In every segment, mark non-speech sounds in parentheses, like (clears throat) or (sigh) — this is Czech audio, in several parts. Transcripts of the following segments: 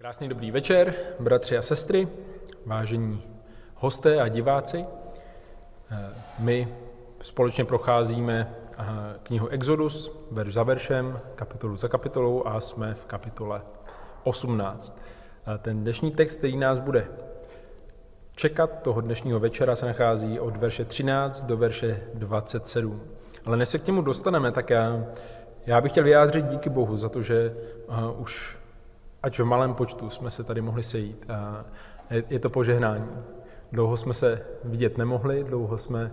Krásný dobrý večer, bratři a sestry, vážení hosté a diváci. Eh, My společně procházíme eh, knihu Exodus, verš za veršem, kapitolu za kapitolou a jsme v kapitole 18. A Ten dnešní text, který nás bude čekat toho dnešního večera, se nachází od verše 13 do verše 27. Ale než se k němu dostaneme, tak já, já bych chtěl vyjádřit díky Bohu za to, že uh, už ať v malém počtu jsme se tady mohli sejít. A je, to požehnání. Dlouho jsme se vidět nemohli, dlouho jsme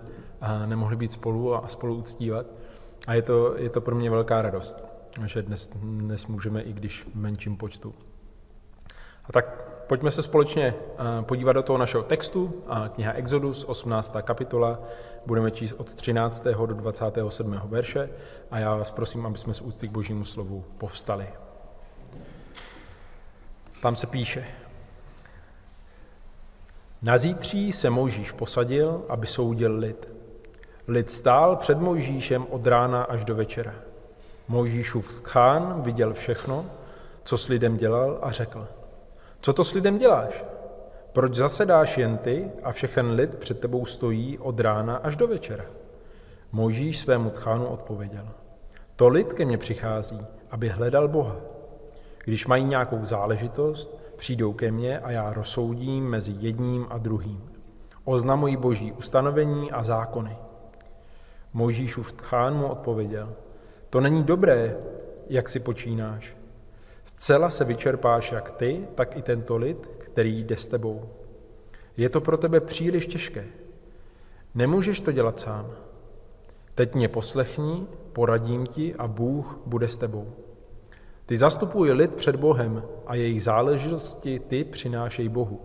nemohli být spolu a spolu uctívat. A je to, je to pro mě velká radost, že dnes, dnes můžeme, i když v menším počtu. A tak pojďme se společně podívat do toho našeho textu. A kniha Exodus, 18. kapitola, budeme číst od 13. do 27. verše a já vás prosím, aby jsme z úcty k božímu slovu povstali. Tam se píše. Na zítří se Mojžíš posadil, aby soudil lid. Lid stál před Mojžíšem od rána až do večera. Mojžíšův chán viděl všechno, co s lidem dělal a řekl. Co to s lidem děláš? Proč zasedáš jen ty a všechen lid před tebou stojí od rána až do večera? Mojžíš svému tchánu odpověděl. To lid ke mně přichází, aby hledal Boha. Když mají nějakou záležitost, přijdou ke mně a já rozsoudím mezi jedním a druhým. Oznamují boží ustanovení a zákony. Mojžíšův tchán mu odpověděl, to není dobré, jak si počínáš. Zcela se vyčerpáš jak ty, tak i tento lid, který jde s tebou. Je to pro tebe příliš těžké. Nemůžeš to dělat sám. Teď mě poslechni, poradím ti a Bůh bude s tebou. Ty zastupuj lid před Bohem a jejich záležitosti ty přinášej Bohu.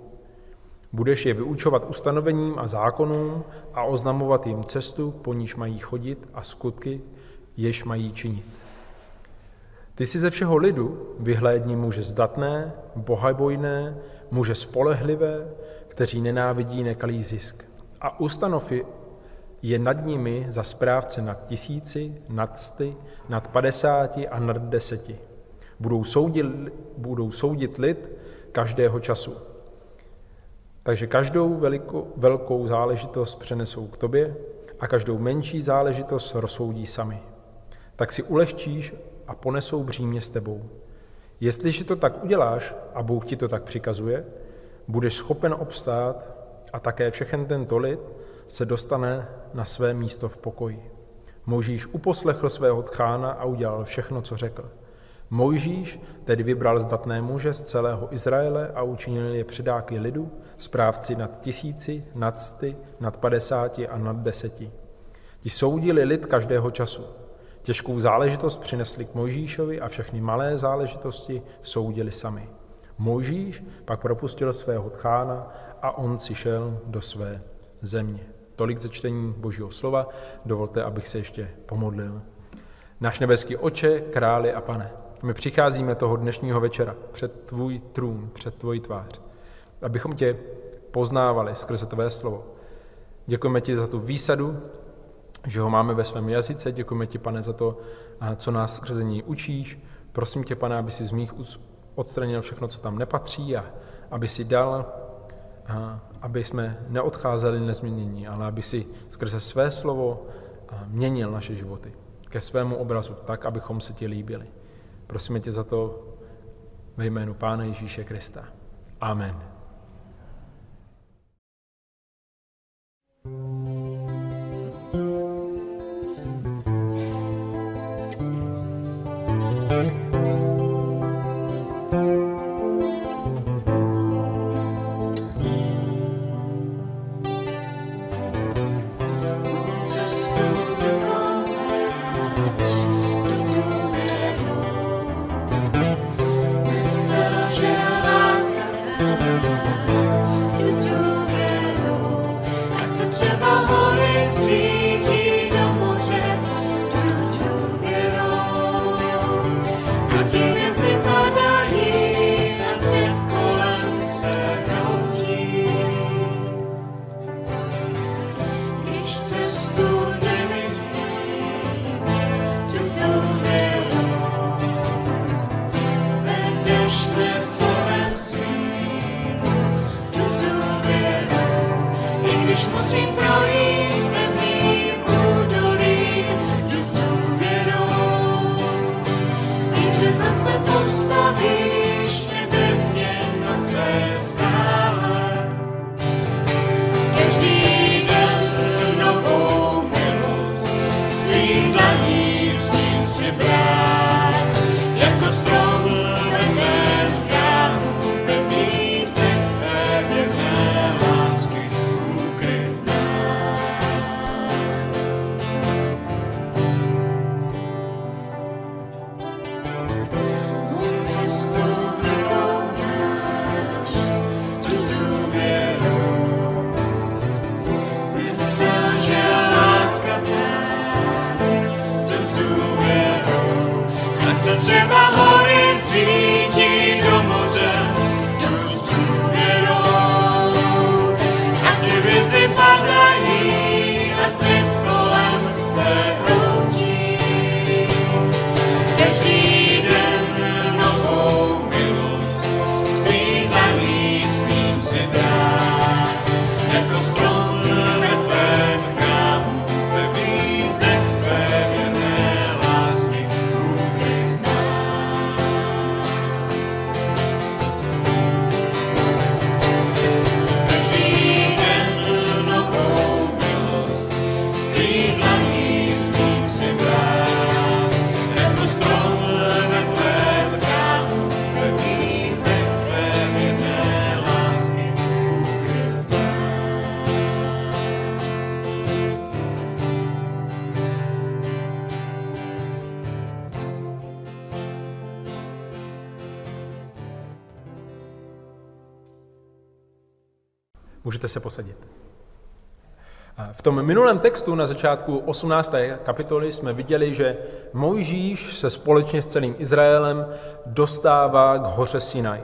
Budeš je vyučovat ustanovením a zákonům a oznamovat jim cestu, po níž mají chodit a skutky, jež mají činit. Ty si ze všeho lidu vyhlédni muže zdatné, bohabojné, muže spolehlivé, kteří nenávidí nekalý zisk. A ustanov je nad nimi za správce nad tisíci, nad sty, nad padesáti a nad deseti budou soudit, budou soudit lid každého času. Takže každou velikou, velkou záležitost přenesou k tobě a každou menší záležitost rozsoudí sami. Tak si ulehčíš a ponesou břímě s tebou. Jestliže to tak uděláš a Bůh ti to tak přikazuje, budeš schopen obstát a také všechen tento lid se dostane na své místo v pokoji. Možíš uposlechl svého tchána a udělal všechno, co řekl. Mojžíš tedy vybral zdatné muže z celého Izraele a učinil je předáky lidu, správci nad tisíci, nad sty, nad padesáti a nad deseti. Ti soudili lid každého času. Těžkou záležitost přinesli k Mojžíšovi a všechny malé záležitosti soudili sami. Mojžíš pak propustil svého tchána a on si šel do své země. Tolik ze čtení Božího slova. Dovolte, abych se ještě pomodlil. Náš nebeský oče, králi a pane, my přicházíme toho dnešního večera před tvůj trůn, před tvoji tvář, abychom tě poznávali skrze tvé slovo. Děkujeme ti za tu výsadu, že ho máme ve svém jazyce. Děkujeme ti, pane, za to, co nás skrze ní učíš. Prosím tě, pane, aby si z mých odstranil všechno, co tam nepatří a aby si dal, aby jsme neodcházeli nezměnění, ale aby si skrze své slovo měnil naše životy ke svému obrazu, tak, abychom se ti líbili. Prosíme tě za to ve jménu Pána Ježíše Krista. Amen. Třeba se třeba hory zřítí Můžete se posadit. V tom minulém textu na začátku 18. kapitoly jsme viděli, že Mojžíš se společně s celým Izraelem dostává k hoře Sinaj.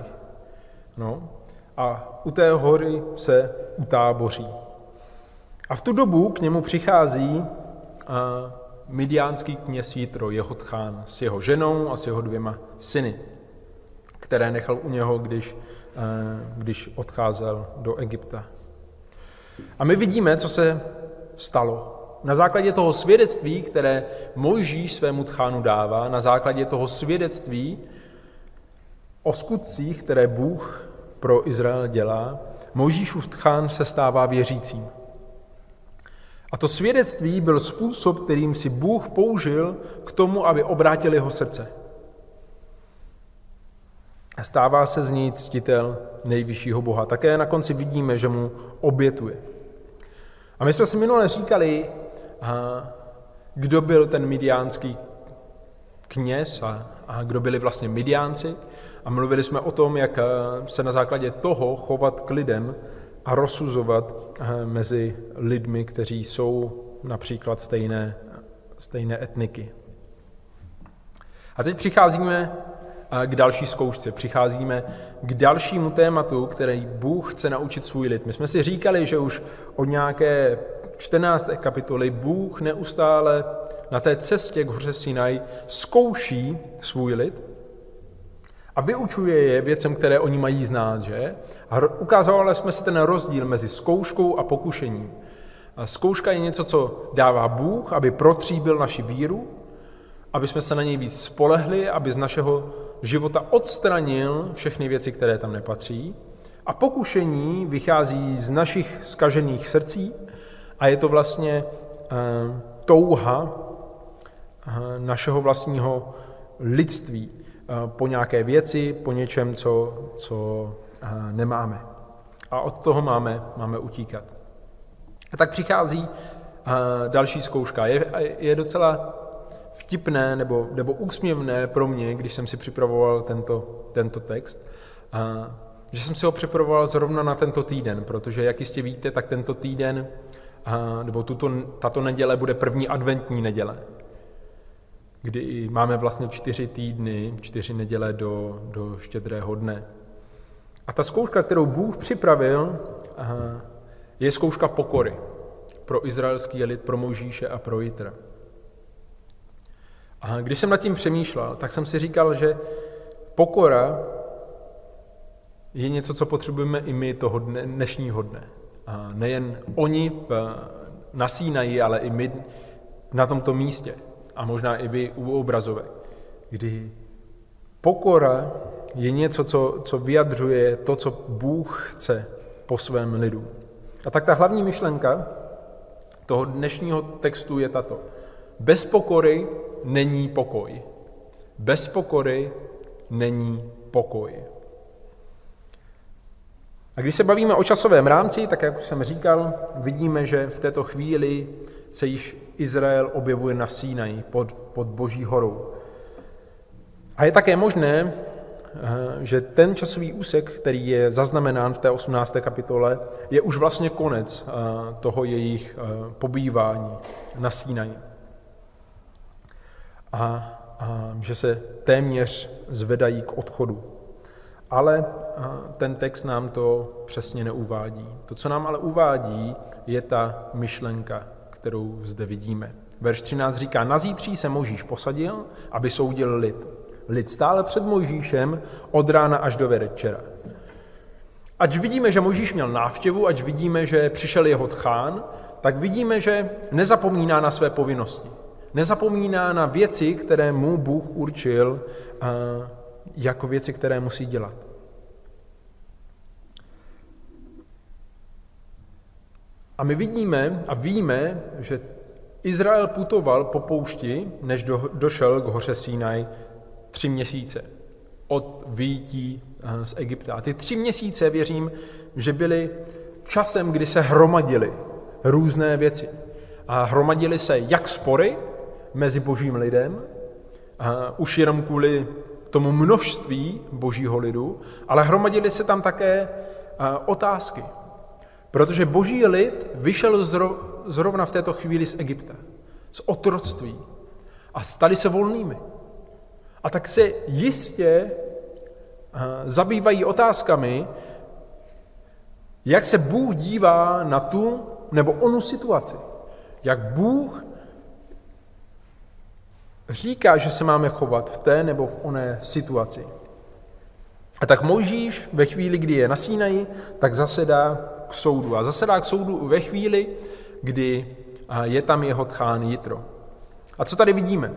No, a u té hory se utáboří. A v tu dobu k němu přichází midiánský kněz Jitro, Jehotchán, s jeho ženou a s jeho dvěma syny, které nechal u něho, když, když odcházel do Egypta. A my vidíme, co se stalo. Na základě toho svědectví, které Mojžíš svému tchánu dává, na základě toho svědectví o skutcích, které Bůh pro Izrael dělá, Mojžíšův tchán se stává věřícím. A to svědectví byl způsob, kterým si Bůh použil k tomu, aby obrátil jeho srdce. Stává se z něj ctitel nejvyššího Boha. Také na konci vidíme, že mu obětuje. A my jsme si minule říkali, kdo byl ten midiánský kněz a, a kdo byli vlastně midiánci. A mluvili jsme o tom, jak se na základě toho chovat k lidem a rozsuzovat mezi lidmi, kteří jsou například stejné, stejné etniky. A teď přicházíme k další zkoušce, přicházíme k dalšímu tématu, který Bůh chce naučit svůj lid. My jsme si říkali, že už od nějaké 14. kapitoly Bůh neustále na té cestě k hoře Sinaj zkouší svůj lid a vyučuje je věcem, které oni mají znát, že? A ukázali jsme si ten rozdíl mezi zkouškou a pokušením. A zkouška je něco, co dává Bůh, aby protříbil naši víru, aby jsme se na něj víc spolehli, aby z našeho života odstranil všechny věci, které tam nepatří. A pokušení vychází z našich skažených srdcí a je to vlastně uh, touha uh, našeho vlastního lidství uh, po nějaké věci, po něčem, co, co nemáme. A od toho máme, máme utíkat. A tak přichází další zkouška. Je, je docela vtipné nebo, nebo úsměvné pro mě, když jsem si připravoval tento, tento text, a, že jsem si ho připravoval zrovna na tento týden, protože, jak jistě víte, tak tento týden, a, nebo tuto, tato neděle bude první adventní neděle, kdy máme vlastně čtyři týdny, čtyři neděle do, do štědrého dne. A ta zkouška, kterou Bůh připravil, a, je zkouška pokory pro izraelský lid, pro Mojžíše a pro Jitra. A když jsem nad tím přemýšlel, tak jsem si říkal, že pokora je něco, co potřebujeme i my toho dne, dnešního dne. A nejen oni na Sínaji, ale i my na tomto místě. A možná i vy u obrazovek. Kdy pokora je něco, co, co vyjadřuje to, co Bůh chce po svém lidu. A tak ta hlavní myšlenka toho dnešního textu je tato. Bez pokory není pokoj. Bez pokory není pokoj. A když se bavíme o časovém rámci, tak jak už jsem říkal, vidíme, že v této chvíli se již Izrael objevuje na Sínaji pod, pod Boží horou. A je také možné, eh, že ten časový úsek, který je zaznamenán v té 18. kapitole, je už vlastně konec eh, toho jejich eh, pobývání na Sínaji. A, a že se téměř zvedají k odchodu. Ale ten text nám to přesně neuvádí. To, co nám ale uvádí, je ta myšlenka, kterou zde vidíme. Verš 13 říká, na zítří se Možíš posadil, aby soudil lid. Lid stále před Možíšem od rána až do večera. Ať vidíme, že Možíš měl návštěvu, ať vidíme, že přišel jeho tchán, tak vidíme, že nezapomíná na své povinnosti. Nezapomíná na věci, které mu Bůh určil jako věci, které musí dělat. A my vidíme a víme, že Izrael putoval po poušti, než do, došel k hoře Sinaj tři měsíce od výjití eh, z Egypta. A ty tři měsíce, věřím, že byly časem, kdy se hromadily různé věci. A hromadily se jak spory mezi božím lidem, a už jenom kvůli tomu množství božího lidu, ale hromadily se tam také otázky. Protože boží lid vyšel zrovna v této chvíli z Egypta, z otroctví a stali se volnými. A tak se jistě zabývají otázkami, jak se Bůh dívá na tu nebo onu situaci. Jak Bůh říká, že se máme chovat v té nebo v oné situaci. A tak Mojžíš ve chvíli, kdy je na Sínaji, tak zasedá k soudu. A zasedá k soudu ve chvíli, kdy je tam jeho tchán Jitro. A co tady vidíme?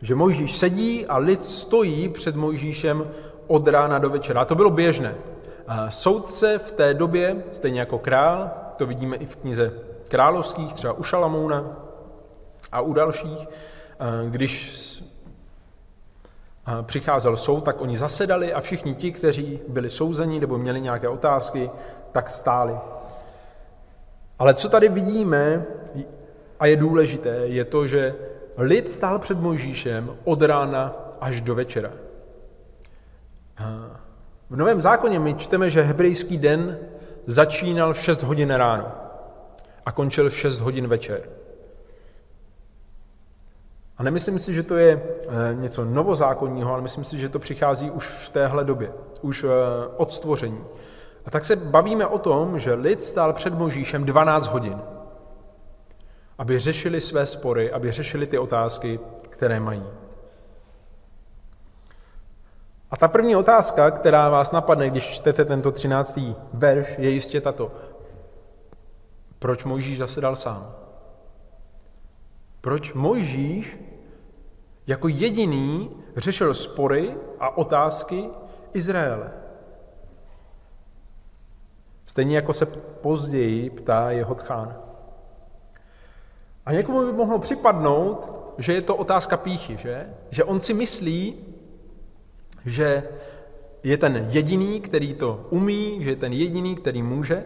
Že Mojžíš sedí a lid stojí před Mojžíšem od rána do večera. A to bylo běžné. Soudce v té době, stejně jako král, to vidíme i v knize královských, třeba u Šalamouna a u dalších, když přicházel soud, tak oni zasedali a všichni ti, kteří byli souzeni nebo měli nějaké otázky, tak stáli. Ale co tady vidíme, a je důležité, je to, že lid stál před Mojžíšem od rána až do večera. V Novém zákoně my čteme, že hebrejský den začínal v 6 hodin ráno a končil v 6 hodin večer. A nemyslím si, že to je eh, něco novozákonního, ale myslím si, že to přichází už v téhle době, už eh, od stvoření. A tak se bavíme o tom, že lid stál před Možíšem 12 hodin, aby řešili své spory, aby řešili ty otázky, které mají. A ta první otázka, která vás napadne, když čtete tento 13. verš, je jistě tato. Proč Mojžíš zasedal sám? Proč Mojžíš jako jediný řešil spory a otázky Izraele? Stejně jako se později ptá jeho tchán. A někomu by mohlo připadnout, že je to otázka píchy, že? Že on si myslí, že je ten jediný, který to umí, že je ten jediný, který může,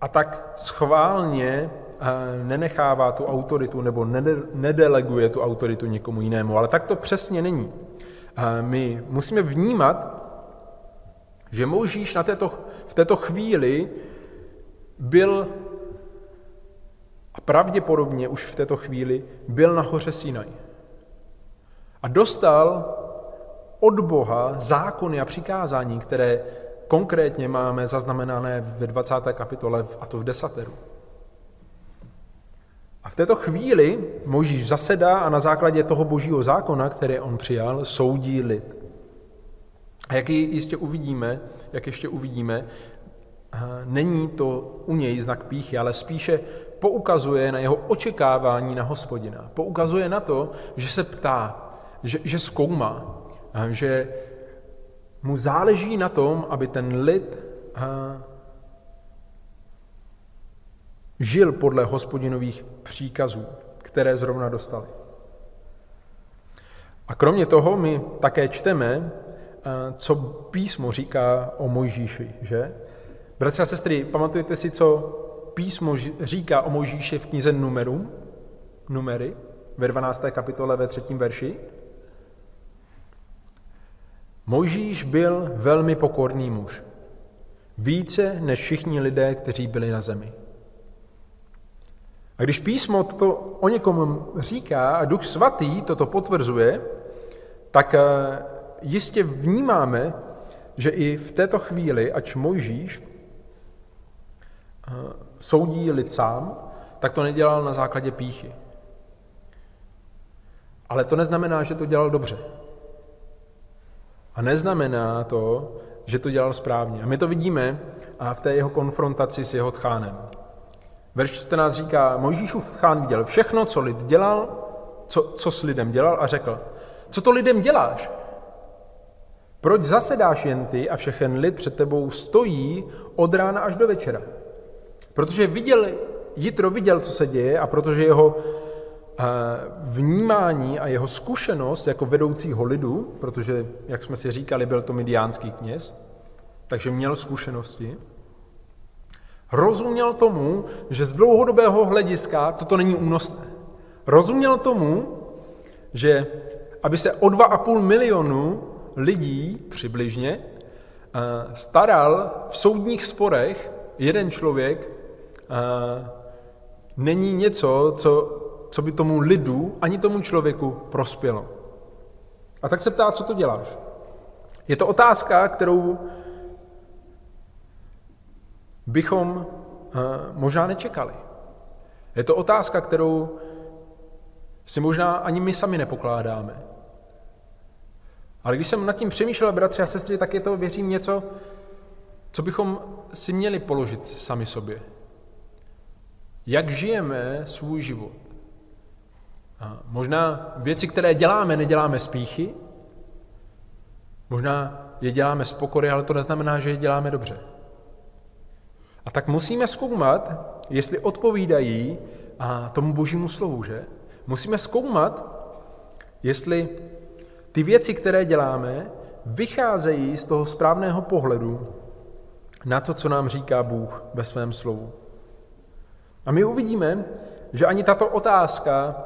a tak schválně nenechává tu autoritu nebo nedeleguje tu autoritu někomu jinému. Ale tak to přesně není. My musíme vnímat, že Mojžíš na této, v této chvíli byl a pravděpodobně už v této chvíli byl na hoře Sinaj. A dostal od Boha zákony a přikázání, které konkrétně máme zaznamenané ve 20. kapitole a to v desateru. A v této chvíli Možíš zasedá a na základě toho božího zákona, který on přijal, soudí lid. A jak jistě uvidíme, jak ještě uvidíme, není to u něj znak píchy, ale spíše poukazuje na jeho očekávání na hospodina. Poukazuje na to, že se ptá, že, že zkoumá, že mu záleží na tom, aby ten lid žil podle hospodinových příkazů. které zrovna dostali. A kromě toho my také čteme, eh, co písmo říká o Mojžíši, že? Bratři a sestry, pamatujete si, co písmo říká o Mojžíši v knize Numerům? Numery, ve 12. kapitole, ve 3. verši? Mojžíš byl velmi pokorný muž. Více než všichni lidé, kteří byli na zemi. A když písmo toto o někom říká a duch svatý toto potvrzuje, tak eh, jistě vnímáme, že i v této chvíli, ač Mojžíš eh, soudí lid sám, tak to nedělal na základě píchy. Ale to neznamená, že to dělal dobře. A neznamená to, že to dělal správně. A my to vidíme v té jeho konfrontaci s jeho tchánem. Verš 14 říká, Mojžíšův tchán viděl všechno, co lid dělal, co, co s lidem dělal a řekl, co to lidem děláš? Proč zasedáš jen ty a všechen lid před tebou stojí od rána až do večera? Protože viděl, Jitro viděl, co se děje a protože jeho eh, vnímání a jeho zkušenost jako vedoucího lidu, protože, jak jsme si říkali, byl to midiánský kněz, takže měl zkušenosti, rozuměl tomu, že z dlouhodobého hlediska toto není únosné. Rozuměl tomu, že aby se o 2,5 milionu lidí přibližně eh, staral v soudních sporech jeden člověk, eh, není něco, co, co by tomu lidu ani tomu člověku prospělo. A tak se ptá, co to děláš? Je to otázka, kterou bychom eh, možná nečekali. Je to otázka, kterou si možná ani my sami nepokládáme. Ale když jsem nad tím přemýšlel, bratři a sestry, tak je to, věřím, něco, co bychom si měli položit sami sobě. Jak žijeme svůj život? A možná věci, které děláme, neděláme z píchy, možná je děláme z pokory, ale to neznamená, že je děláme dobře. A tak musíme zkoumat, jestli odpovídají a tomu božímu slovu, že? Musíme zkoumat, jestli ty věci, které děláme, vycházejí z toho správného pohledu na to, co nám říká Bůh ve svém slovu. A my uvidíme, že ani tato otázka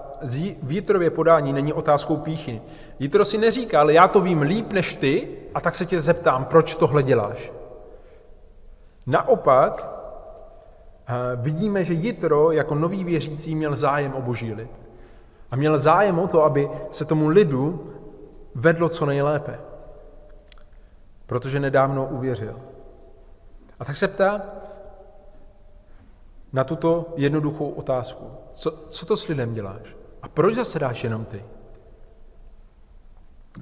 v Jitrově podání není otázkou píchy. Jitro si neříká, ale já to vím líp než ty, a tak se tě zeptám, proč tohle děláš. Naopak eh, vidíme, že Jitro jako nový věřící měl zájem o boží lid. A měl zájem o to, aby se tomu lidu vedlo co nejlépe, protože nedávno uvěřil. A tak se ptá na tuto jednoduchou otázku. Co, co to s lidem děláš? A proč zasedáš jenom ty?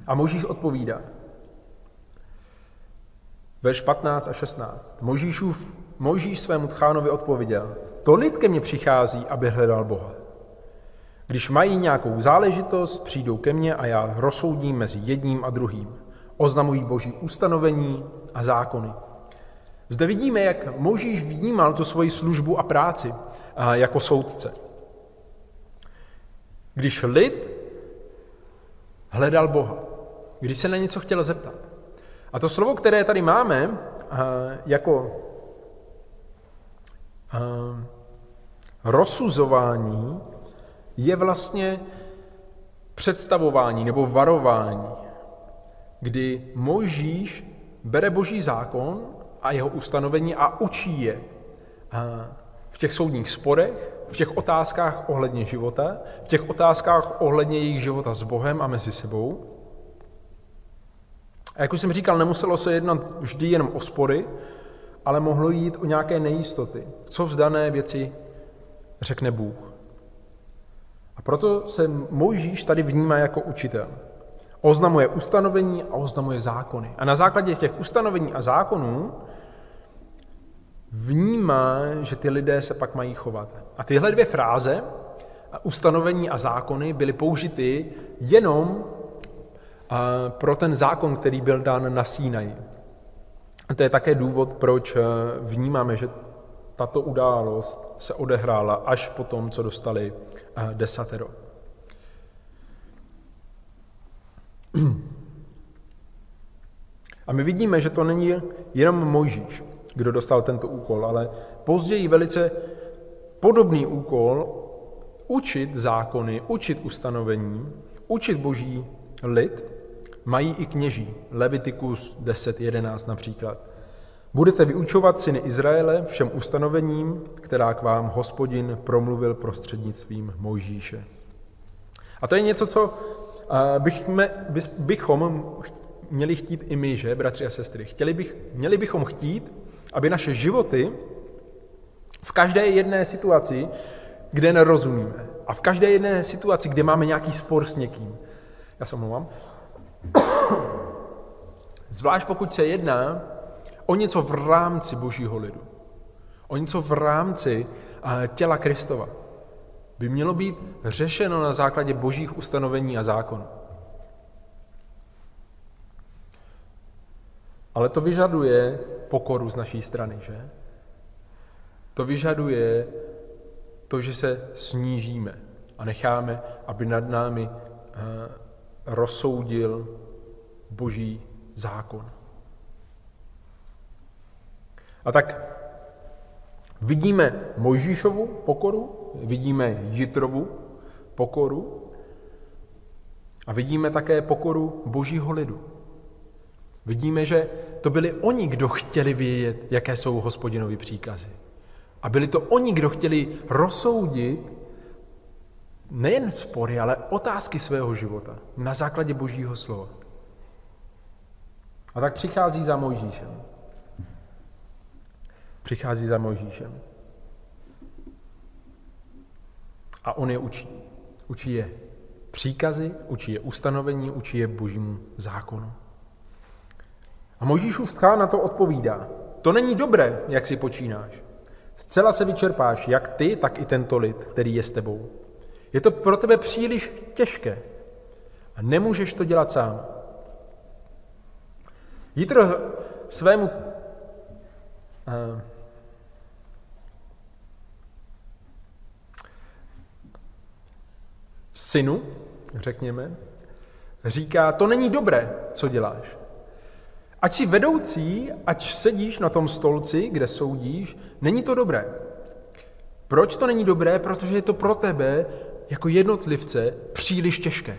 A Možíš odpovídá. Verš 15 a 16. Možíšův, Možíš svému tchánovi odpověděl, to lid ke mně přichází, aby hledal Boha. Když mají nějakou záležitost, přijdou ke mně a já rozsoudím mezi jedním a druhým. Oznamují boží ustanovení a zákony. Zde vidíme, jak Možíš vnímal tu svoji službu a práci jako soudce. Když lid hledal Boha, když se na něco chtěl zeptat. A to slovo, které tady máme jako rozsuzování, je vlastně představování nebo varování, kdy Mojžíš bere boží zákon a jeho ustanovení a učí je v těch soudních sporech, v těch otázkách ohledně života, v těch otázkách ohledně jejich života s Bohem a mezi sebou. A jak už jsem říkal, nemuselo se jednat vždy jenom o spory, ale mohlo jít o nějaké nejistoty. Co v dané věci řekne Bůh. A proto se Mojžíš tady vnímá jako učitel. Oznamuje ustanovení a oznamuje zákony. A na základě těch ustanovení a zákonů vnímá, že ty lidé se pak mají chovat. A tyhle dvě fráze, ustanovení a zákony, byly použity jenom pro ten zákon, který byl dán na Sínaji. A to je také důvod, proč vnímáme, že tato událost se odehrála až po tom, co dostali eh, desatero. (clears throat) A my vidíme, že to není jenom Mojžíš, kdo dostal tento úkol, ale později velice podobný úkol učit zákony, učit ustanovení, učit boží lid, mají i kněží. Levitikus 10.11 například. Budete vyučovat syny Izraele všem ustanovením, která k vám hospodin promluvil prostřednictvím Mojžíše. A to je něco, co bychom, bychom měli chtít i my, že, bratři a sestry. Chtěli bych, měli bychom chtít, aby naše životy v každé jedné situaci, kde nerozumíme, a v každé jedné situaci, kde máme nějaký spor s někým, já se omlouvám, zvlášť pokud se jedná o něco v rámci božího lidu, o něco v rámci těla Kristova, by mělo být řešeno na základě božích ustanovení a zákonů. Ale to vyžaduje pokoru z naší strany, že? To vyžaduje to, že se snížíme a necháme, aby nad námi eh, rozsoudil boží zákon. A tak vidíme Mojžíšovu pokoru, vidíme Jitrovu pokoru a vidíme také pokoru božího lidu. Vidíme, že to byli oni, kdo chtěli vědět, jaké jsou hospodinovi příkazy. A byli to oni, kdo chtěli rozsoudit nejen spory, ale otázky svého života na základě božího slova. A tak přichází za Mojžíšem. Přichází za Mojžíšem. A on je učí. Učí je příkazy, učí je ustanovení, učí je božímu zákonu. A Mojžíšův tchán na to odpovídá. To není dobré, jak si počínáš. Zcela se vyčerpáš, jak ty, tak i tento lid, který je s tebou. Je to pro tebe příliš těžké a nemůžeš to dělat sám. Jitro svému uh, synu, řekněme, říká, to není dobré, co děláš. Ať jsi vedoucí, ať sedíš na tom stolci, kde soudíš, není to dobré. Proč to není dobré? Protože je to pro tebe jako jednotlivce příliš těžké.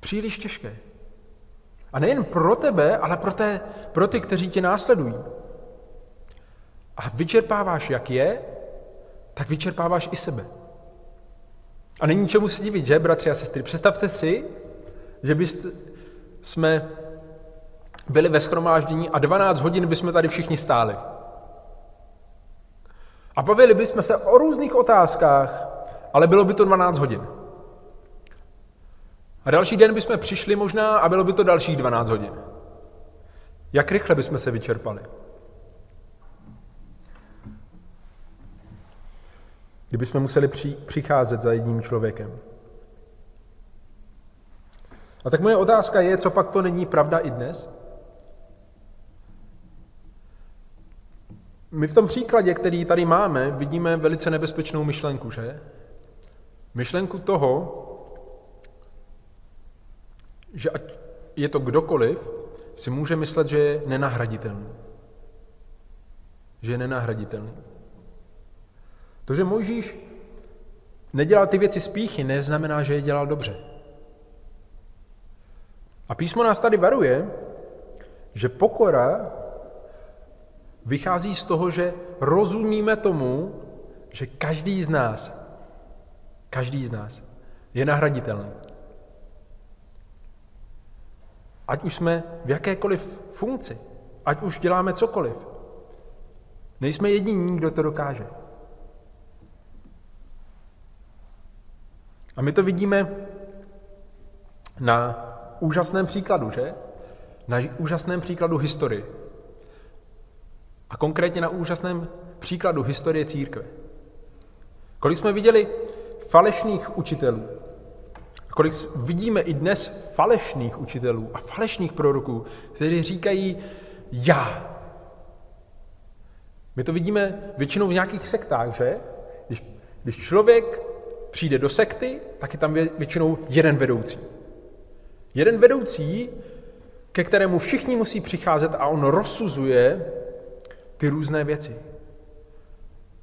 Příliš těžké. A nejen pro tebe, ale pro, té, pro ty, kteří tě následují. A vyčerpáváš, jak je, tak vyčerpáváš i sebe. A není čemu se divit, že, bratři a sestry? Představte si, že byste, jsme byli ve schromáždění a 12 hodin bychom tady všichni stáli. A bavili bychom se o různých otázkách, ale bylo by to 12 hodin. A další den bychom přišli možná a bylo by to dalších 12 hodin. Jak rychle bychom se vyčerpali? Kdybychom museli přicházet za jedním člověkem. A tak moje otázka je, co pak to není pravda i dnes? My v tom příkladě, který tady máme, vidíme velice nebezpečnou myšlenku, že? Myšlenku toho, že ať je to kdokoliv, si může myslet, že je nenahraditelný. Že je nenahraditelný. To, že Mojžíš nedělal ty věci spíchy, neznamená, že je dělal dobře. A písmo nás tady varuje, že pokora vychází z toho, že rozumíme tomu, že každý z nás, každý z nás je nahraditelný. Ať už jsme v jakékoliv funkci, ať už děláme cokoliv. Nejsme jediní, kdo to dokáže. A my to vidíme na úžasném příkladu, že? Na úžasném příkladu historie. A konkrétně na úžasném příkladu historie církve. Kolik jsme viděli falešných učitelů, kolik vidíme i dnes falešných učitelů a falešných proroků, kteří říkají já. My to vidíme většinou v nějakých sektách, že? Když, když člověk přijde do sekty, tak je tam vě- většinou jeden vedoucí. Jeden vedoucí, ke kterému všichni musí přicházet a on rozsuzuje ty různé věci.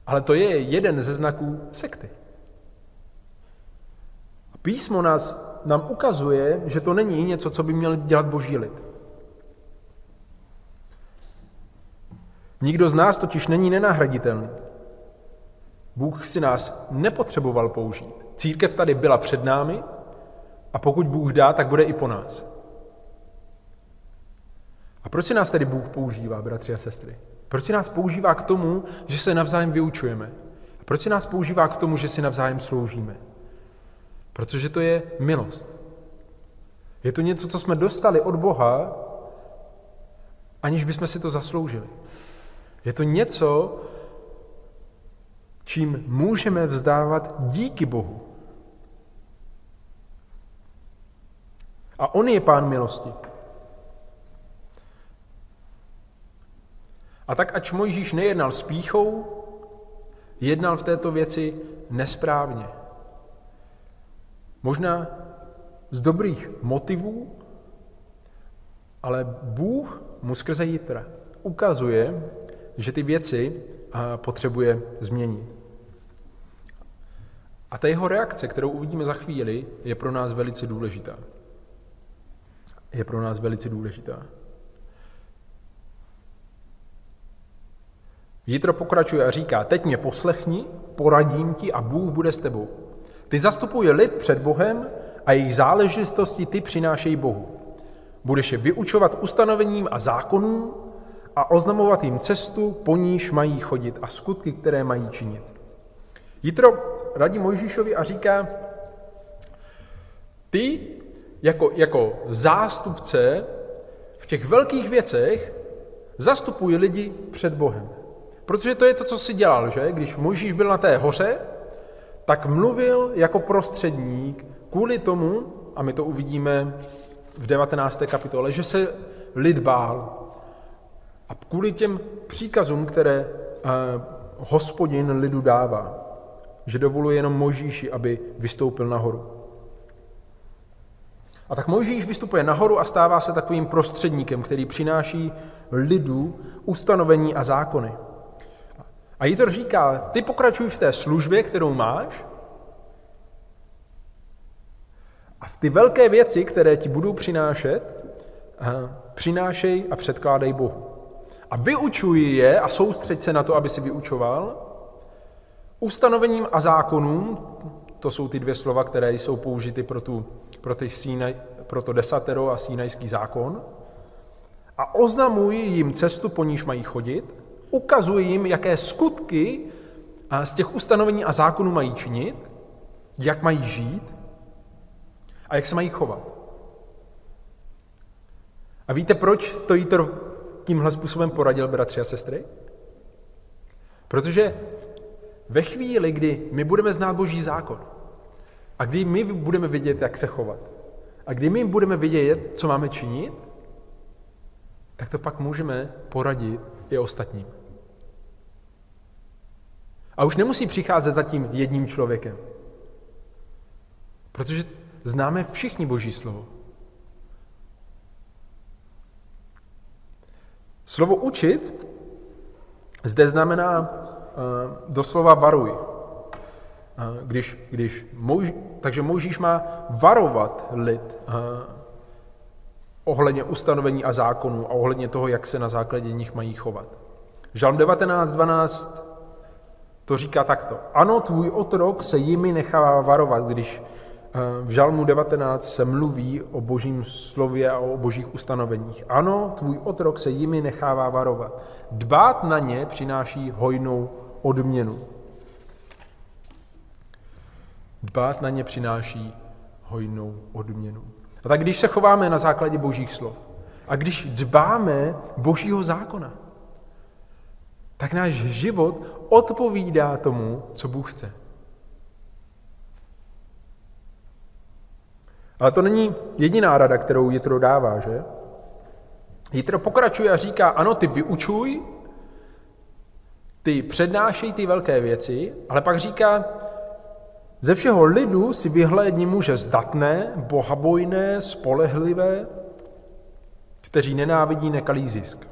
Ale to je jeden ze znaků sekty. Písmo nás, nám ukazuje, že to není něco, co by měl dělat boží lid. Nikdo z nás totiž není nenahraditelný. Bůh si nás nepotřeboval použít. Církev tady byla před námi a pokud Bůh dá, tak bude i po nás. A proč si nás tedy Bůh používá, bratři a sestry? Proč si nás používá k tomu, že se navzájem vyučujeme? A proč si nás používá k tomu, že si navzájem sloužíme? Protože to je milost. Je to něco, co jsme dostali od Boha, aniž bychom si to zasloužili. Je to něco, čím můžeme vzdávat díky Bohu. A On je pán milosti. A tak, ač Mojžíš nejednal s píchou, jednal v této věci nesprávně. Možná z dobrých motivů, ale Bůh mu skrze Jitra ukazuje, že ty věci potřebuje změnit. A ta jeho reakce, kterou uvidíme za chvíli, je pro nás velice důležitá. Je pro nás velice důležitá. Jitro pokračuje a říká, teď mě poslechni, poradím ti a Bůh bude s tebou. Ty zastupuje lid před Bohem a jejich záležitosti ty přinášejí Bohu. Budeš je vyučovat ustanovením a zákonům a oznamovat jim cestu, po níž mají chodit a skutky, které mají činit. Jitro radí Mojžíšovi a říká, ty jako, jako zástupce v těch velkých věcech zastupují lidi před Bohem. Protože to je to, co si dělal, že? Když Mojžíš byl na té hoře, tak mluvil jako prostředník kvůli tomu, a my to uvidíme v 19. kapitole, že se lid bál. A kvůli těm příkazům, které uh, hospodin lidu dává, že dovoluje jenom Mojžíši, aby vystoupil nahoru. A tak Mojžíš vystupuje nahoru a stává se takovým prostředníkem, který přináší lidu ustanovení a zákony. A Jitor říká, ty pokračuj v té službě, kterou máš, a v ty velké věci, které ti budou přinášet, přinášej a předkládej Bohu. A vyučuj je a soustřeď se na to, aby si vyučoval, ustanovením a zákonům, to jsou ty dvě slova, které jsou použity pro, tu, pro, ty Sínaj, pro to desatero a sínajský zákon, a oznamuj jim cestu, po níž mají chodit, ukazuji jim, jaké skutky z těch ustanovení a zákonů mají činit, jak mají žít a jak se mají chovat. A víte, proč to Jítr tímhle způsobem poradil, bratři a sestry? Protože ve chvíli, kdy my budeme znát Boží zákon a kdy my budeme vědět, jak se chovat a kdy my budeme vědět, co máme činit, tak to pak můžeme poradit i ostatním. A už nemusí přicházet za tím jedním člověkem. Protože známe všichni Boží slovo. Slovo učit zde znamená uh, doslova varuj. Uh, když, když Mouž, takže Moužíš má varovat lid uh, ohledně ustanovení a zákonů a ohledně toho, jak se na základě nich mají chovat. Žalm 19.12 to říká takto. Ano, tvůj otrok se jimi nechává varovat, když eh, v Žalmu 19 se mluví o božím slově a o božích ustanoveních. Ano, tvůj otrok se jimi nechává varovat. Dbát na ně přináší hojnou odměnu. Dbát na ně přináší hojnou odměnu. A tak když se chováme na základě božích slov a když dbáme božího zákona, tak náš život odpovídá tomu, co Bůh chce. Ale to není jediná rada, kterou Jitro dává, že? Jitro pokračuje a říká, ano, ty vyučuj, ty přednášejí ty velké věci, ale pak říká, ze všeho lidu si vyhlédni muže zdatné, bohabojné, spolehlivé, kteří nenávidí nekalý zisk.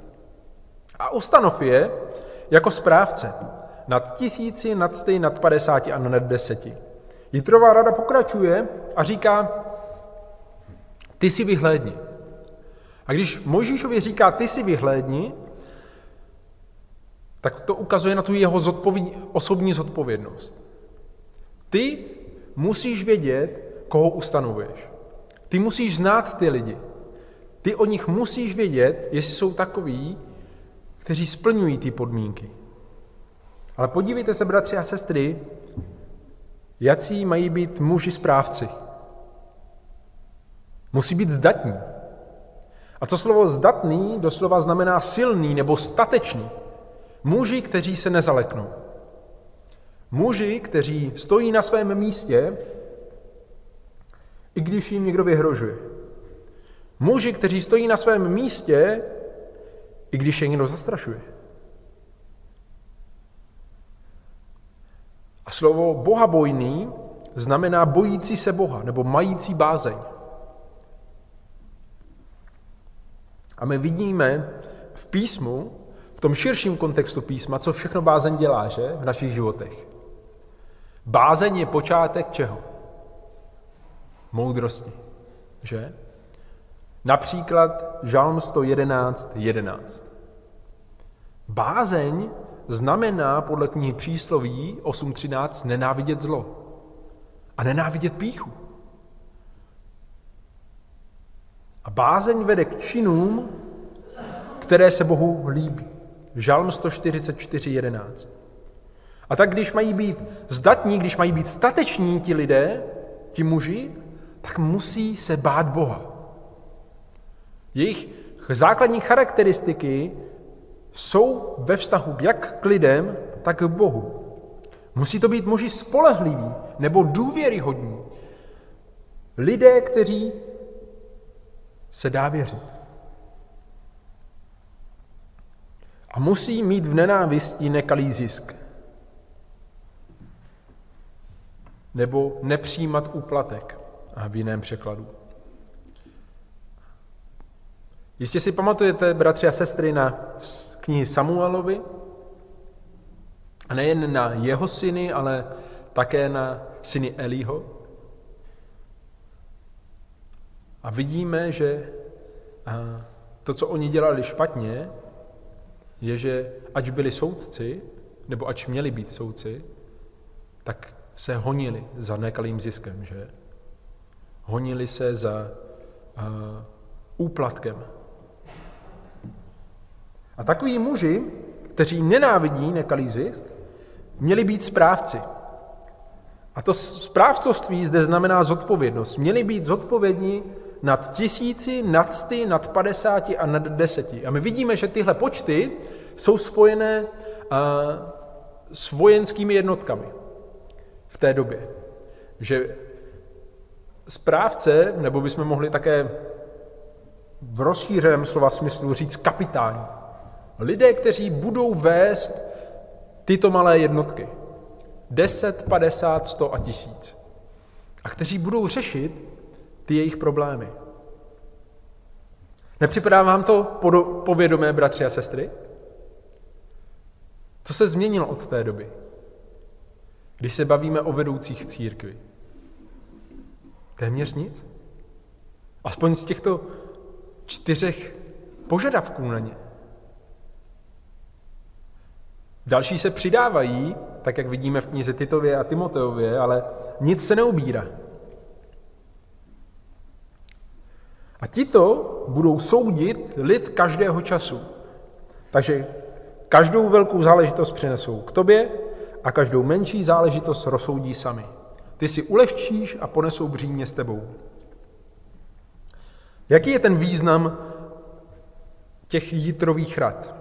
A ustanov je jako správce nad tisíci, nad sty, nad padesáti a nad deseti. Jitrová rada pokračuje a říká, ty si vyhlédni. A když Mojžíšovi říká, ty si vyhlédni, tak to ukazuje na tu jeho zodpověd, osobní zodpovědnost. Ty musíš vědět, koho ustanovuješ. Ty musíš znát ty lidi. Ty o nich musíš vědět, jestli jsou takoví, kteří splňují ty podmínky. Ale podívejte se, bratři a sestry, jací mají být muži správci. Musí být zdatní. A to slovo zdatný doslova znamená silný nebo statečný. Muži, kteří se nezaleknou. Muži, kteří stojí na svém místě, i když jim někdo vyhrožuje. Muži, kteří stojí na svém místě, i když je někdo zastrašuje. A slovo bohabojný znamená bojící se Boha nebo mající bázeň. A my vidíme v písmu, v tom širším kontextu písma, co všechno bázeň dělá, že? V našich životech. Bázeň je počátek čeho? Moudrosti, že? Například Žalm 111, 11. Bázeň znamená podle knihy Přísloví 8.13 nenávidět zlo a nenávidět píchu. A bázeň vede k činům, které se Bohu líbí. Žalm 144.11. A tak když mají být zdatní, když mají být stateční ti lidé, ti muži, tak musí se bát Boha. Jejich základní charakteristiky jsou ve vztahu jak k lidem, tak k Bohu. Musí to být muži spolehliví nebo důvěryhodní. Lidé, kteří se dá věřit. A musí mít v nenávistí nekalý zisk. Nebo nepřijímat úplatek a v jiném překladu. Jistě si pamatujete, bratři a sestry, na knihy Samuelovi, a nejen na jeho syny, ale také na syny Elího. A vidíme, že to, co oni dělali špatně, je, že ať byli soudci, nebo ať měli být soudci, tak se honili za nekalým ziskem, že? Honili se za uh, úplatkem. A takoví muži, kteří nenávidí nekalý zisk, měli být správci. A to správcovství zde znamená zodpovědnost. Měli být zodpovědní nad tisíci, nad sty, nad padesáti a nad deseti. A my vidíme, že tyhle počty jsou spojené s vojenskými jednotkami v té době. Že správce, nebo bychom mohli také v rozšířeném slova smyslu říct kapitáni. Lidé, kteří budou vést tyto malé jednotky. 10, 50, 100 a tisíc. A kteří budou řešit ty jejich problémy. Nepřipadá vám to povědomé, bratři a sestry? Co se změnilo od té doby, když se bavíme o vedoucích církvi? Téměř nic. Aspoň z těchto čtyřech požadavků na ně. Další se přidávají, tak jak vidíme v knize Titově a Timoteově, ale nic se neubírá. A tito budou soudit lid každého času. Takže každou velkou záležitost přinesou k tobě a každou menší záležitost rozsoudí sami. Ty si ulehčíš a ponesou břímě s tebou. Jaký je ten význam těch jitrových rad?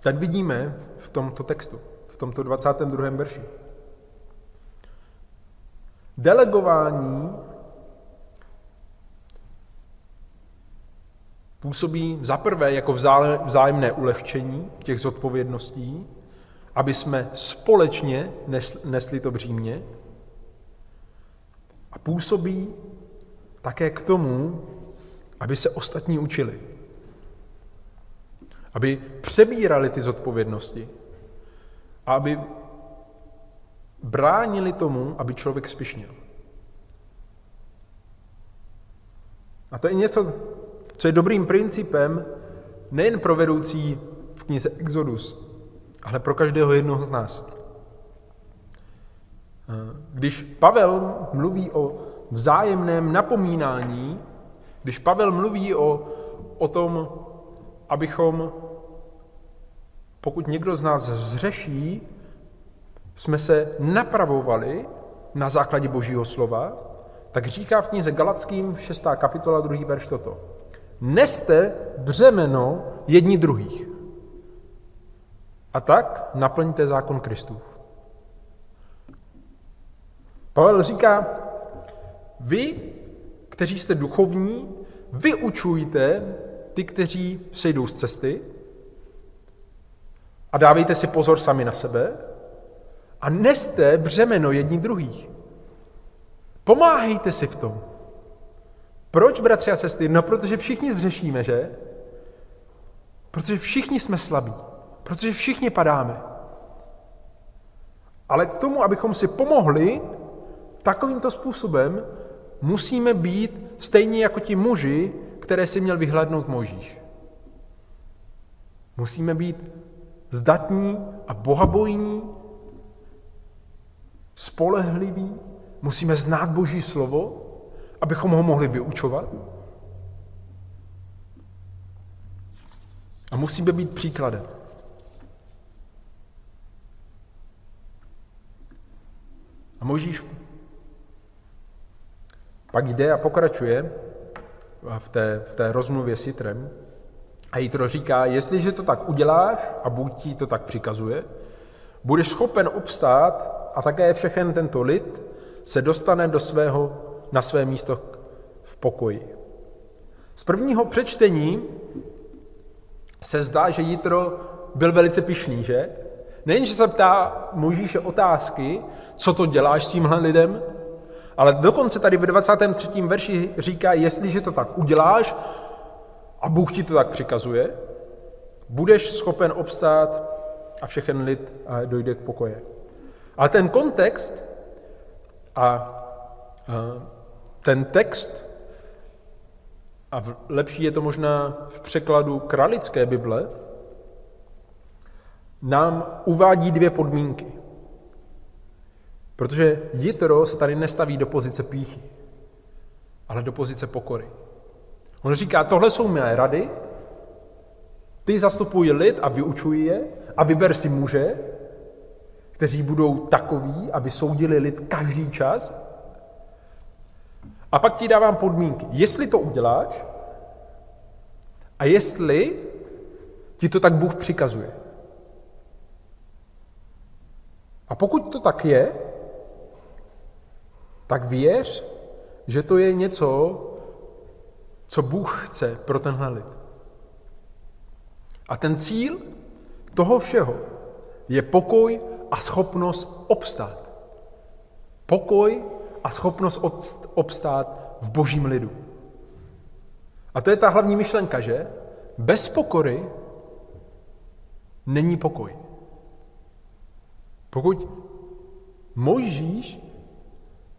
Ten vidíme v tomto textu, v tomto 22. verši. Delegování působí za prvé jako vzájemné ulehčení těch zodpovědností aby jsme společně nesli to břímě a působí také k tomu, aby se ostatní učili. Aby přebírali ty zodpovědnosti. A aby bránili tomu, aby člověk spišnil. A to je něco, co je dobrým principem nejen pro vedoucí v knize Exodus, ale pro každého jednoho z nás. Když Pavel mluví o vzájemném napomínání, když Pavel mluví o, o tom, abychom, pokud někdo z nás zřeší, jsme se napravovali na základě Božího slova, tak říká v knize Galackým 6. kapitola 2. verš toto. Neste břemeno jedni druhých. A tak naplňte zákon Kristův. Pavel říká, vy, kteří jste duchovní, vyučujte ty, kteří sejdou z cesty a dávejte si pozor sami na sebe a neste břemeno jedni druhých. Pomáhejte si v tom. Proč, bratři a sestry? No, protože všichni zřešíme, že? Protože všichni jsme slabí. Protože všichni padáme. Ale k tomu, abychom si pomohli takovýmto způsobem, musíme být stejně jako ti muži, které si měl vyhlednout Mojžíš. Musíme být zdatní a bohabojní, spolehliví, musíme znát Boží slovo, abychom ho mohli vyučovat. A musíme být příkladem. A Možíš pak jde a pokračuje v té, v té rozmluvě s Jitrem a Jitro říká, jestliže to tak uděláš a Bůh ti to tak přikazuje, budeš schopen obstát a také všechen tento lid se dostane do svého, na své místo v pokoji. Z prvního přečtení se zdá, že Jitro byl velice pišný, že? Nejenže se ptá Možíše otázky, co to děláš s tímhle lidem, ale dokonce tady v 23. verši říká, jestliže to tak uděláš a Bůh ti to tak přikazuje, budeš schopen obstát a všechen lid dojde k pokoje. Ale ten kontext a ten text, a lepší je to možná v překladu kralické Bible, nám uvádí dvě podmínky. Protože Jitro se tady nestaví do pozice píchy, ale do pozice pokory. On říká, tohle jsou mé rady, ty zastupují lid a vyučují je a vyber si muže, kteří budou takoví, aby soudili lid každý čas. A pak ti dávám podmínky. Jestli to uděláš a jestli ti to tak Bůh přikazuje. A pokud to tak je, tak věř, že to je něco, co Bůh chce pro tenhle lid. A ten cíl toho všeho je pokoj a schopnost obstát. Pokoj a schopnost obstát v božím lidu. A to je ta hlavní myšlenka, že? Bez pokory není pokoj. Pokud Mojžíš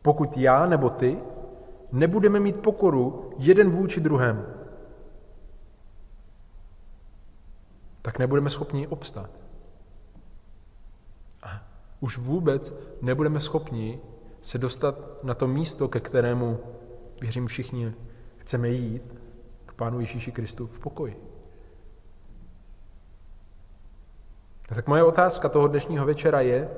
pokud já nebo ty nebudeme mít pokoru jeden vůči druhému, tak nebudeme schopni obstát. A už vůbec nebudeme schopni se dostat na to místo, ke kterému, věřím všichni, chceme jít, k Pánu Ježíši Kristu v pokoji. A tak moje otázka toho dnešního večera je,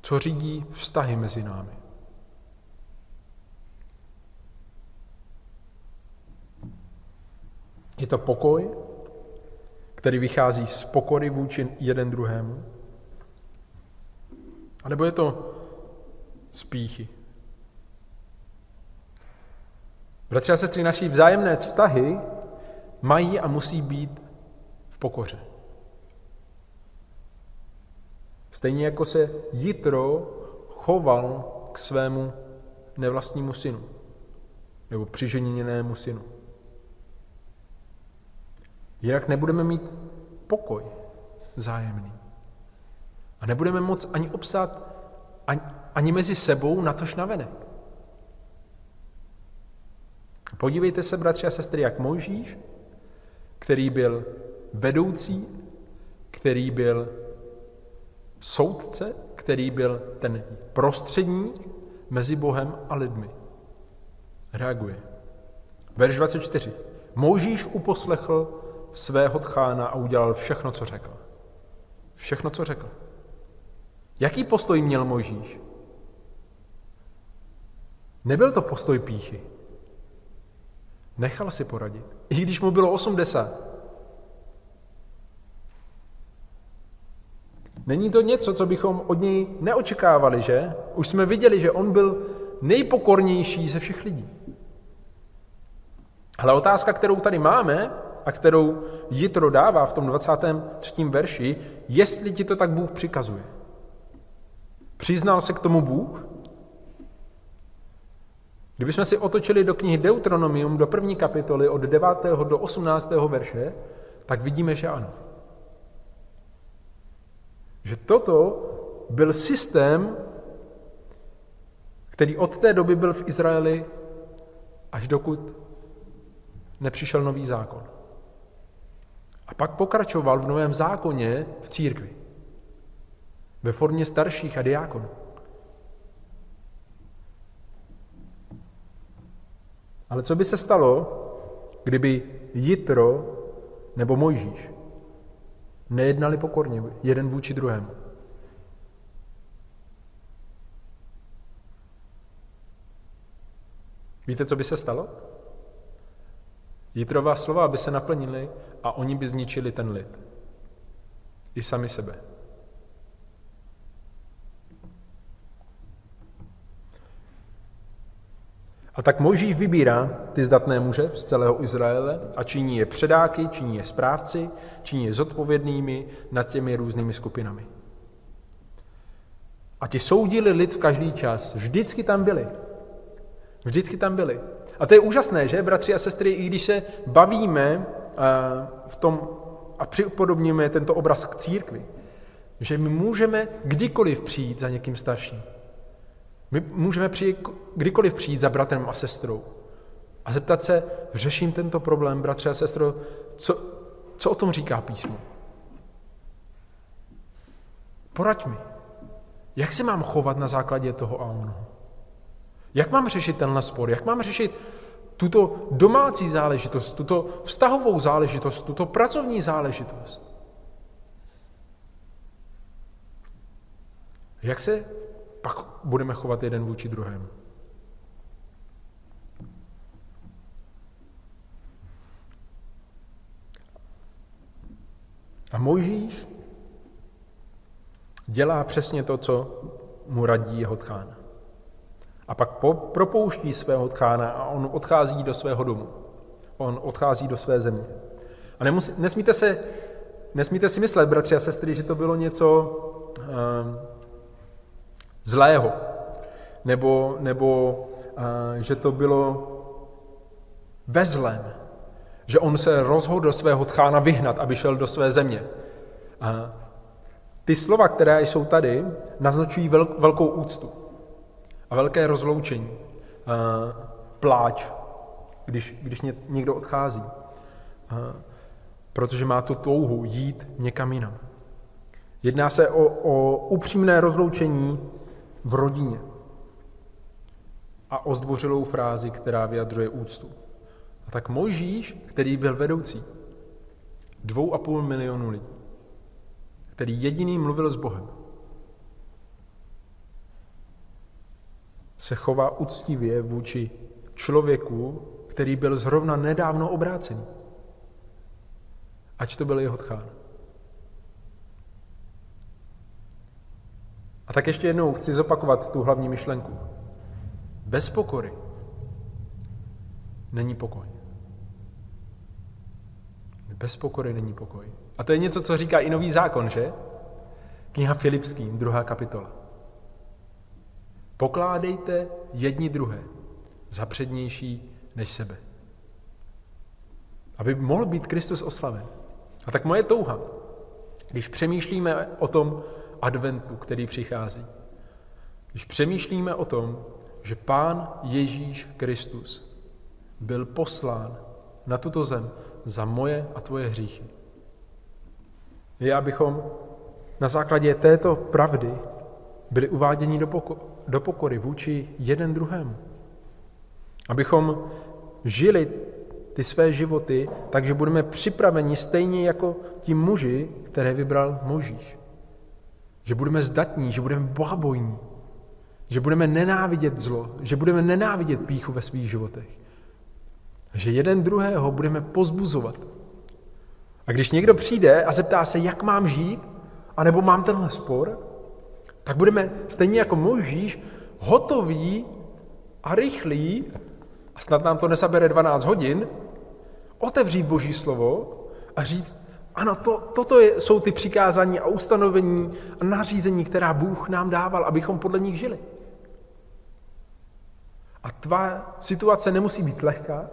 co řídí vztahy mezi námi. Je to pokoj, který vychází z pokory vůči jeden druhému? A nebo je to spíchy? Bratři a sestry, naší vzájemné vztahy mají a musí být v pokoře. Stejně jako se Jitro choval k svému nevlastnímu synu, nebo přiženěnému synu. Jinak nebudeme mít pokoj zájemný. A nebudeme moc ani obstát ani, ani mezi sebou, natož navenek. Podívejte se, bratři a sestry, jak Mojžíš, který byl vedoucí, který byl soudce, který byl ten prostředník mezi Bohem a lidmi. Reaguje. Verš 24. Mojžíš uposlechl svého tchána a udělal všechno, co řekl. Všechno, co řekl. Jaký postoj měl Mojžíš? Nebyl to postoj píchy. Nechal si poradit. I když mu bylo 80. Není to něco, co bychom od něj neočekávali, že? Už jsme viděli, že on byl nejpokornější ze všech lidí. Ale otázka, kterou tady máme a kterou Jitro dává v tom 23. verši, jestli ti to tak Bůh přikazuje. Přiznal se k tomu Bůh? Kdybychom si otočili do knihy Deuteronomium do první kapitoly od 9. do 18. verše, tak vidíme, že ano. Že toto byl systém, který od té doby byl v Izraeli až dokud nepřišel nový zákon. A pak pokračoval v novém zákoně v církvi ve formě starších a diákonů. Ale co by se stalo, kdyby Jitro nebo Mojžíš nejednali pokorně jeden vůči druhému? Víte, co by se stalo? Jitrová slova by se naplnily a oni by zničili ten lid. I sami sebe. A tak Mojžíš vybírá ty zdatné muže z celého Izraele a činí je předáky, činí je správci, činí je zodpovědnými nad těmi různými skupinami. A ti soudili lid v každý čas. Vždycky tam byli. Vždycky tam byli. A to je úžasné, že, bratři a sestry, i když se bavíme eh, v tom a připodobníme tento obraz k církvi, že my můžeme kdykoliv přijít za někým starším. My můžeme přijít, kdykoliv přijít za bratrem a sestrou a zeptat se, řeším tento problém, bratře a sestro, co, co o tom říká písmo? Poraď mi. Jak se mám chovat na základě toho a onoho? Jak mám řešit tenhle spor? Jak mám řešit tuto domácí záležitost, tuto vztahovou záležitost, tuto pracovní záležitost? Jak se pak budeme chovat jeden vůči druhému. A Mojžíš dělá přesně to, co mu radí jeho tchán. A pak po, propouští svého tchána a on odchází do svého domu. On odchází do své země. A nemusí, nesmíte, se, nesmíte si myslet, bratři a sestry, že to bylo něco, um, zlého, nebo, nebo uh, že to bylo ve zlém, že on se rozhodl svého tchána vyhnat, aby šel do své země. Uh, ty slova, které jsou tady, naznačují velk, velkou úctu a velké rozloučení, uh, pláč, když, když někdo odchází, uh, protože má tu touhu jít někam jinam. Jedná se o, o upřímné rozloučení v rodině a o zdvořilou frázi, která vyjadřuje úctu. A tak Mojžíš, který byl vedoucí dvou a půl milionu lidí, který jediný mluvil s Bohem, se chová úctivě vůči člověku, který byl zrovna nedávno obrácený. Ať to byl jeho tchán. A tak ještě jednou chci zopakovat tu hlavní myšlenku. Bez pokory není pokoj. Bez pokory není pokoj. A to je něco, co říká i nový zákon, že? Kniha Filipským, druhá kapitola. Pokládejte jedni druhé za přednější než sebe. Aby mohl být Kristus oslaven. A tak moje touha, když přemýšlíme o tom adventu, který přichází, když přemýšlíme o tom, že Pán Ježíš Kristus byl poslán na tuto zem za moje a tvoje hříchy, je, abychom na základě této pravdy byli uváděni do, poko- do pokory vůči jeden druhému. Abychom žili ty své životy, takže budeme připraveni stejně jako ti muži, které vybral Možíš. Že budeme zdatní, že budeme bohabojní, že budeme nenávidět zlo, že budeme nenávidět píchu ve svých životech. Že jeden druhého budeme pozbuzovat. A když někdo přijde a zeptá se, jak mám žít, anebo mám tenhle spor, tak budeme stejně jako Možíš hotoví a rychlí, a snad nám to nesabere 12 hodin, otevřít Boží slovo a říct, ano, to, toto je, jsou ty přikázání a ustanovení a nařízení, která Bůh nám dával, abychom podle nich žili. A tvá situace nemusí být lehká,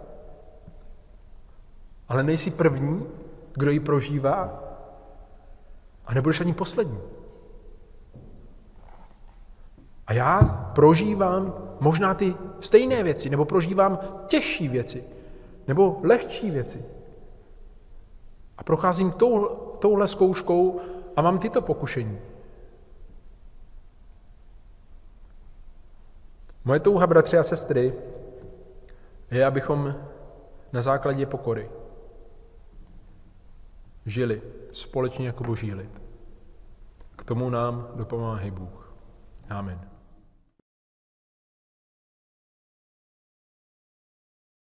ale nejsi první, kdo ji prožívá, a nebudeš ani poslední. A já prožívám možná ty stejné věci, nebo prožívám těžší věci, nebo lehčí věci. A procházím tou, touhle zkouškou a mám tyto pokušení. Moje touha, bratři a sestry, je, abychom na základě pokory žili společně jako boží lid. K tomu nám dopomáhá Bůh. Amen.